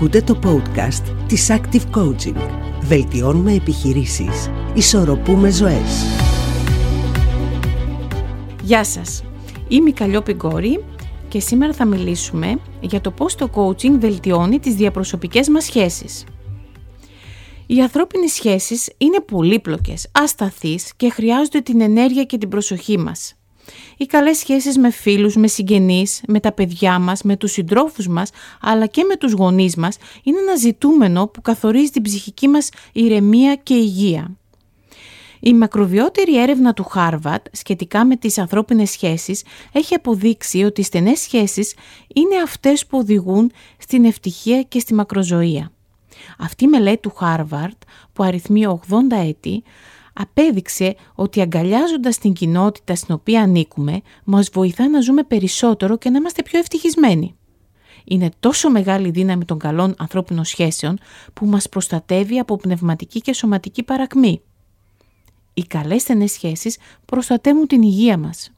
Ακούτε το podcast της Active Coaching. Βελτιώνουμε επιχειρήσεις. Ισορροπούμε ζωές. Γεια σας. Είμαι η Καλλιόπη Γκόρη και σήμερα θα μιλήσουμε για το πώς το coaching βελτιώνει τις διαπροσωπικές μας σχέσεις. Οι ανθρώπινες σχέσεις είναι πολύπλοκες, ασταθείς και χρειάζονται την ενέργεια και την προσοχή μας. Οι καλές σχέσεις με φίλους, με συγγενείς, με τα παιδιά μας, με τους συντρόφους μας, αλλά και με τους γονείς μας, είναι ένα ζητούμενο που καθορίζει την ψυχική μας ηρεμία και υγεία. Η μακροβιότερη έρευνα του Χάρβαρντ σχετικά με τις ανθρώπινες σχέσεις έχει αποδείξει ότι οι στενές σχέσεις είναι αυτές που οδηγούν στην ευτυχία και στη μακροζωία. Αυτή η μελέτη του Χάρβαρντ που αριθμεί 80 έτη απέδειξε ότι αγκαλιάζοντας την κοινότητα στην οποία ανήκουμε, μας βοηθά να ζούμε περισσότερο και να είμαστε πιο ευτυχισμένοι. Είναι τόσο μεγάλη δύναμη των καλών ανθρώπινων σχέσεων που μας προστατεύει από πνευματική και σωματική παρακμή. Οι καλές στενές σχέσεις προστατεύουν την υγεία μας.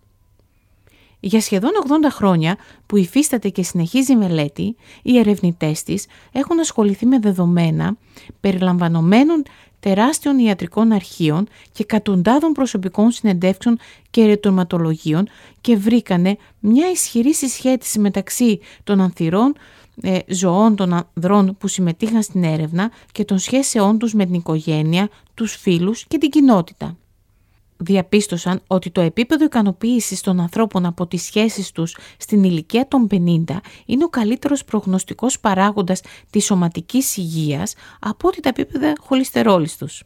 Για σχεδόν 80 χρόνια που υφίσταται και συνεχίζει η μελέτη, οι ερευνητές της έχουν ασχοληθεί με δεδομένα περιλαμβανομένων τεράστιων ιατρικών αρχείων και εκατοντάδων προσωπικών συνεντεύξεων και ρετοματολογίων και βρήκανε μια ισχυρή συσχέτιση μεταξύ των ανθυρών ε, ζωών των ανδρών που συμμετείχαν στην έρευνα και των σχέσεών τους με την οικογένεια, τους φίλους και την κοινότητα διαπίστωσαν ότι το επίπεδο ικανοποίησης των ανθρώπων από τις σχέσεις τους στην ηλικία των 50 είναι ο καλύτερος προγνωστικός παράγοντας της σωματικής υγείας από ότι τα επίπεδα χολυστερόλης τους.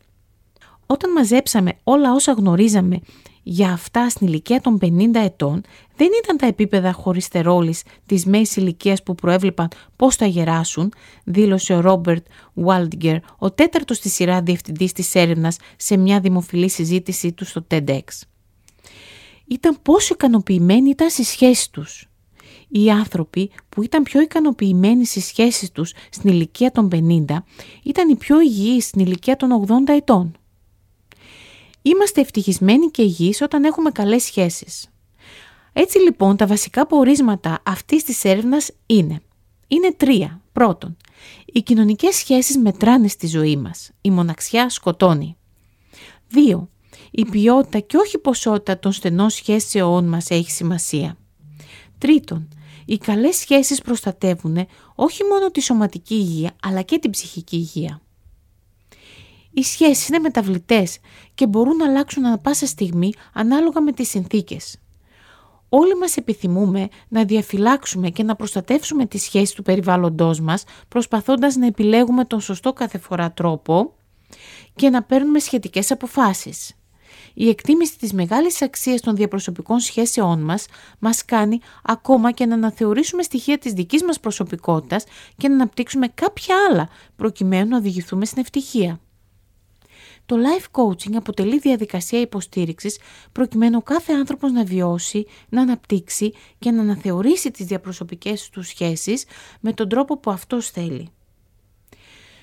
Όταν μαζέψαμε όλα όσα γνωρίζαμε για αυτά στην ηλικία των 50 ετών δεν ήταν τα επίπεδα χωριστερόλης της μέσης ηλικίας που προέβλεπαν πώς θα γεράσουν, δήλωσε ο Ρόμπερτ Βάλτιγκερ, ο τέταρτος στη σειρά διευθυντής της έρευνας σε μια δημοφιλή συζήτησή του στο TEDx. Ήταν πόσο ικανοποιημένοι ήταν στις σχέσεις τους. Οι άνθρωποι που ήταν πιο ικανοποιημένοι στις σχέσεις τους στην ηλικία των 50 ήταν οι πιο υγιείς στην ηλικία των 80 ετών. Είμαστε ευτυχισμένοι και υγιείς όταν έχουμε καλές σχέσεις. Έτσι λοιπόν τα βασικά πορίσματα αυτής της έρευνας είναι. Είναι τρία. Πρώτον, οι κοινωνικές σχέσεις μετράνε στη ζωή μας. Η μοναξιά σκοτώνει. Δύο, η ποιότητα και όχι η ποσότητα των στενών σχέσεών μας έχει σημασία. Τρίτον, οι καλές σχέσεις προστατεύουν όχι μόνο τη σωματική υγεία αλλά και την ψυχική υγεία. Οι σχέσεις είναι μεταβλητές και μπορούν να αλλάξουν ανα πάσα στιγμή ανάλογα με τις συνθήκες. Όλοι μας επιθυμούμε να διαφυλάξουμε και να προστατεύσουμε τις σχέσεις του περιβάλλοντός μας προσπαθώντας να επιλέγουμε τον σωστό κάθε φορά τρόπο και να παίρνουμε σχετικές αποφάσεις. Η εκτίμηση της μεγάλης αξίας των διαπροσωπικών σχέσεών μας μας κάνει ακόμα και να αναθεωρήσουμε στοιχεία της δικής μας προσωπικότητας και να αναπτύξουμε κάποια άλλα προκειμένου να οδηγηθούμε στην ευτυχία. Το life coaching αποτελεί διαδικασία υποστήριξης προκειμένου κάθε άνθρωπος να βιώσει, να αναπτύξει και να αναθεωρήσει τις διαπροσωπικές του σχέσεις με τον τρόπο που αυτός θέλει.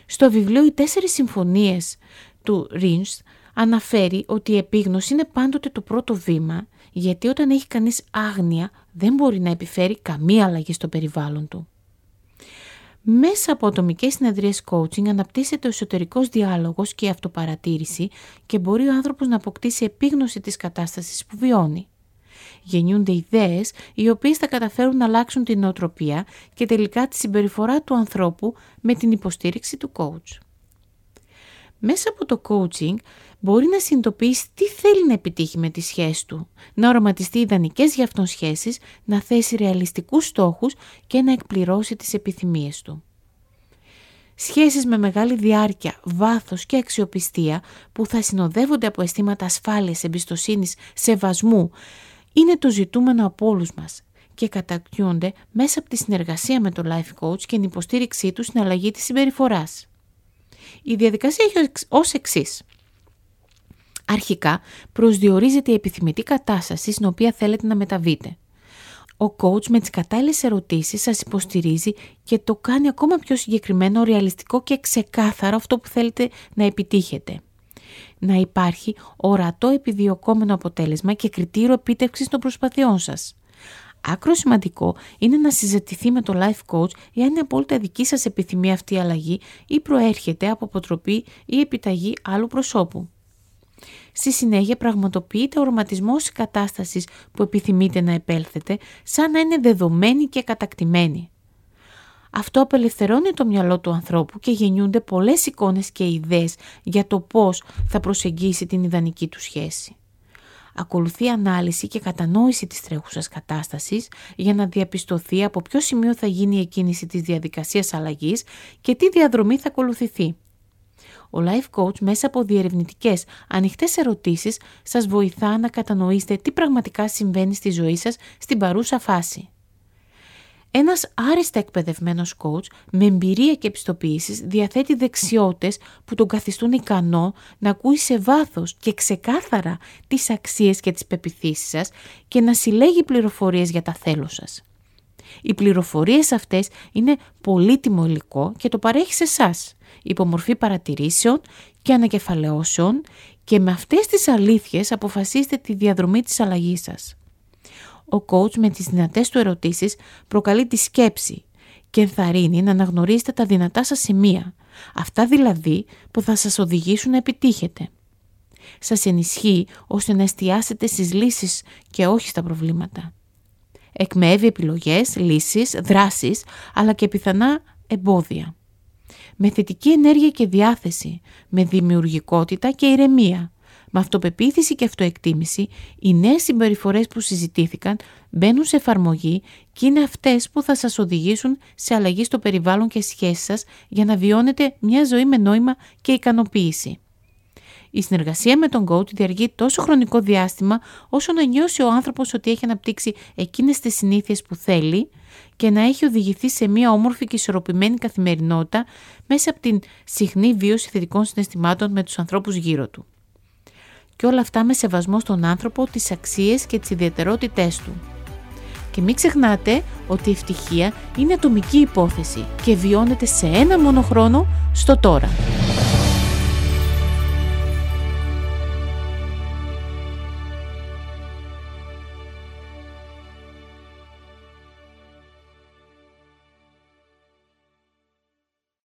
Στο βιβλίο «Οι τέσσερις συμφωνίες» του Ρίνς αναφέρει ότι η επίγνωση είναι πάντοτε το πρώτο βήμα γιατί όταν έχει κανείς άγνοια δεν μπορεί να επιφέρει καμία αλλαγή στο περιβάλλον του. Μέσα από ατομικές συνεδρίες coaching αναπτύσσεται ο εσωτερικός διάλογος και η αυτοπαρατήρηση και μπορεί ο άνθρωπος να αποκτήσει επίγνωση της κατάστασης που βιώνει. Γεννιούνται ιδέες οι οποίες θα καταφέρουν να αλλάξουν την νοοτροπία και τελικά τη συμπεριφορά του ανθρώπου με την υποστήριξη του coach. Μέσα από το coaching μπορεί να συνειδητοποιήσει τι θέλει να επιτύχει με τη σχέση του, να οραματιστεί ιδανικές για αυτόν σχέσεις, να θέσει ρεαλιστικούς στόχους και να εκπληρώσει τις επιθυμίες του. Σχέσεις με μεγάλη διάρκεια, βάθος και αξιοπιστία που θα συνοδεύονται από αισθήματα ασφάλειας, εμπιστοσύνης, σεβασμού είναι το ζητούμενο από όλους μας και κατακτιούνται μέσα από τη συνεργασία με το life coach και την υποστήριξή του στην αλλαγή της συμπεριφοράς. Η διαδικασία έχει ως εξής. Αρχικά προσδιορίζεται η επιθυμητή κατάσταση στην οποία θέλετε να μεταβείτε. Ο coach με τις κατάλληλες ερωτήσεις σας υποστηρίζει και το κάνει ακόμα πιο συγκεκριμένο, ρεαλιστικό και ξεκάθαρο αυτό που θέλετε να επιτύχετε. Να υπάρχει ορατό επιδιωκόμενο αποτέλεσμα και κριτήριο επίτευξης των προσπαθειών σας. Άκρο σημαντικό είναι να συζητηθεί με το life coach εάν είναι απόλυτα δική σας επιθυμία αυτή η αλλαγή ή προέρχεται από αποτροπή ή επιταγή άλλου προσώπου. Στη συνέχεια πραγματοποιείται οροματισμό της κατάστασης που επιθυμείτε να επέλθετε σαν να είναι δεδομένη και κατακτημένη. Αυτό απελευθερώνει το μυαλό του ανθρώπου και γεννιούνται πολλές εικόνες και ιδέες για το πώς θα προσεγγίσει την ιδανική του σχέση. Ακολουθεί ανάλυση και κατανόηση της τρέχουσας κατάστασης για να διαπιστωθεί από ποιο σημείο θα γίνει η εκκίνηση της διαδικασίας αλλαγής και τι διαδρομή θα ακολουθηθεί. Ο Life Coach μέσα από διερευνητικές ανοιχτές ερωτήσεις σας βοηθά να κατανοήσετε τι πραγματικά συμβαίνει στη ζωή σας στην παρούσα φάση. Ένας άριστα εκπαιδευμένος coach με εμπειρία και επιστοποίησης διαθέτει δεξιότητες που τον καθιστούν ικανό να ακούει σε βάθος και ξεκάθαρα τις αξίες και τις πεπιθήσεις σας και να συλλέγει πληροφορίες για τα θέλω σας. Οι πληροφορίες αυτές είναι πολύτιμο υλικό και το παρέχει σε εσάς, υπομορφή παρατηρήσεων και ανακεφαλαιώσεων και με αυτές τις αλήθειες αποφασίστε τη διαδρομή της αλλαγής σας ο coach με τις δυνατές του ερωτήσεις προκαλεί τη σκέψη και ενθαρρύνει να αναγνωρίσετε τα δυνατά σας σημεία, αυτά δηλαδή που θα σας οδηγήσουν να επιτύχετε. Σας ενισχύει ώστε να εστιάσετε στις λύσεις και όχι στα προβλήματα. Εκμεύει επιλογές, λύσεις, δράσεις, αλλά και πιθανά εμπόδια. Με θετική ενέργεια και διάθεση, με δημιουργικότητα και ηρεμία, με αυτοπεποίθηση και αυτοεκτίμηση, οι νέες συμπεριφορές που συζητήθηκαν μπαίνουν σε εφαρμογή και είναι αυτές που θα σας οδηγήσουν σε αλλαγή στο περιβάλλον και σχέσεις σας για να βιώνετε μια ζωή με νόημα και ικανοποίηση. Η συνεργασία με τον coach διαρκεί τόσο χρονικό διάστημα όσο να νιώσει ο άνθρωπος ότι έχει αναπτύξει εκείνες τις συνήθειες που θέλει και να έχει οδηγηθεί σε μια όμορφη και ισορροπημένη καθημερινότητα μέσα από την συχνή βίωση θετικών συναισθημάτων με τους ανθρώπους γύρω του και όλα αυτά με σεβασμό στον άνθρωπο, τις αξίες και τις ιδιαιτερότητές του. Και μην ξεχνάτε ότι η ευτυχία είναι ατομική υπόθεση και βιώνεται σε ένα μόνο χρόνο στο τώρα.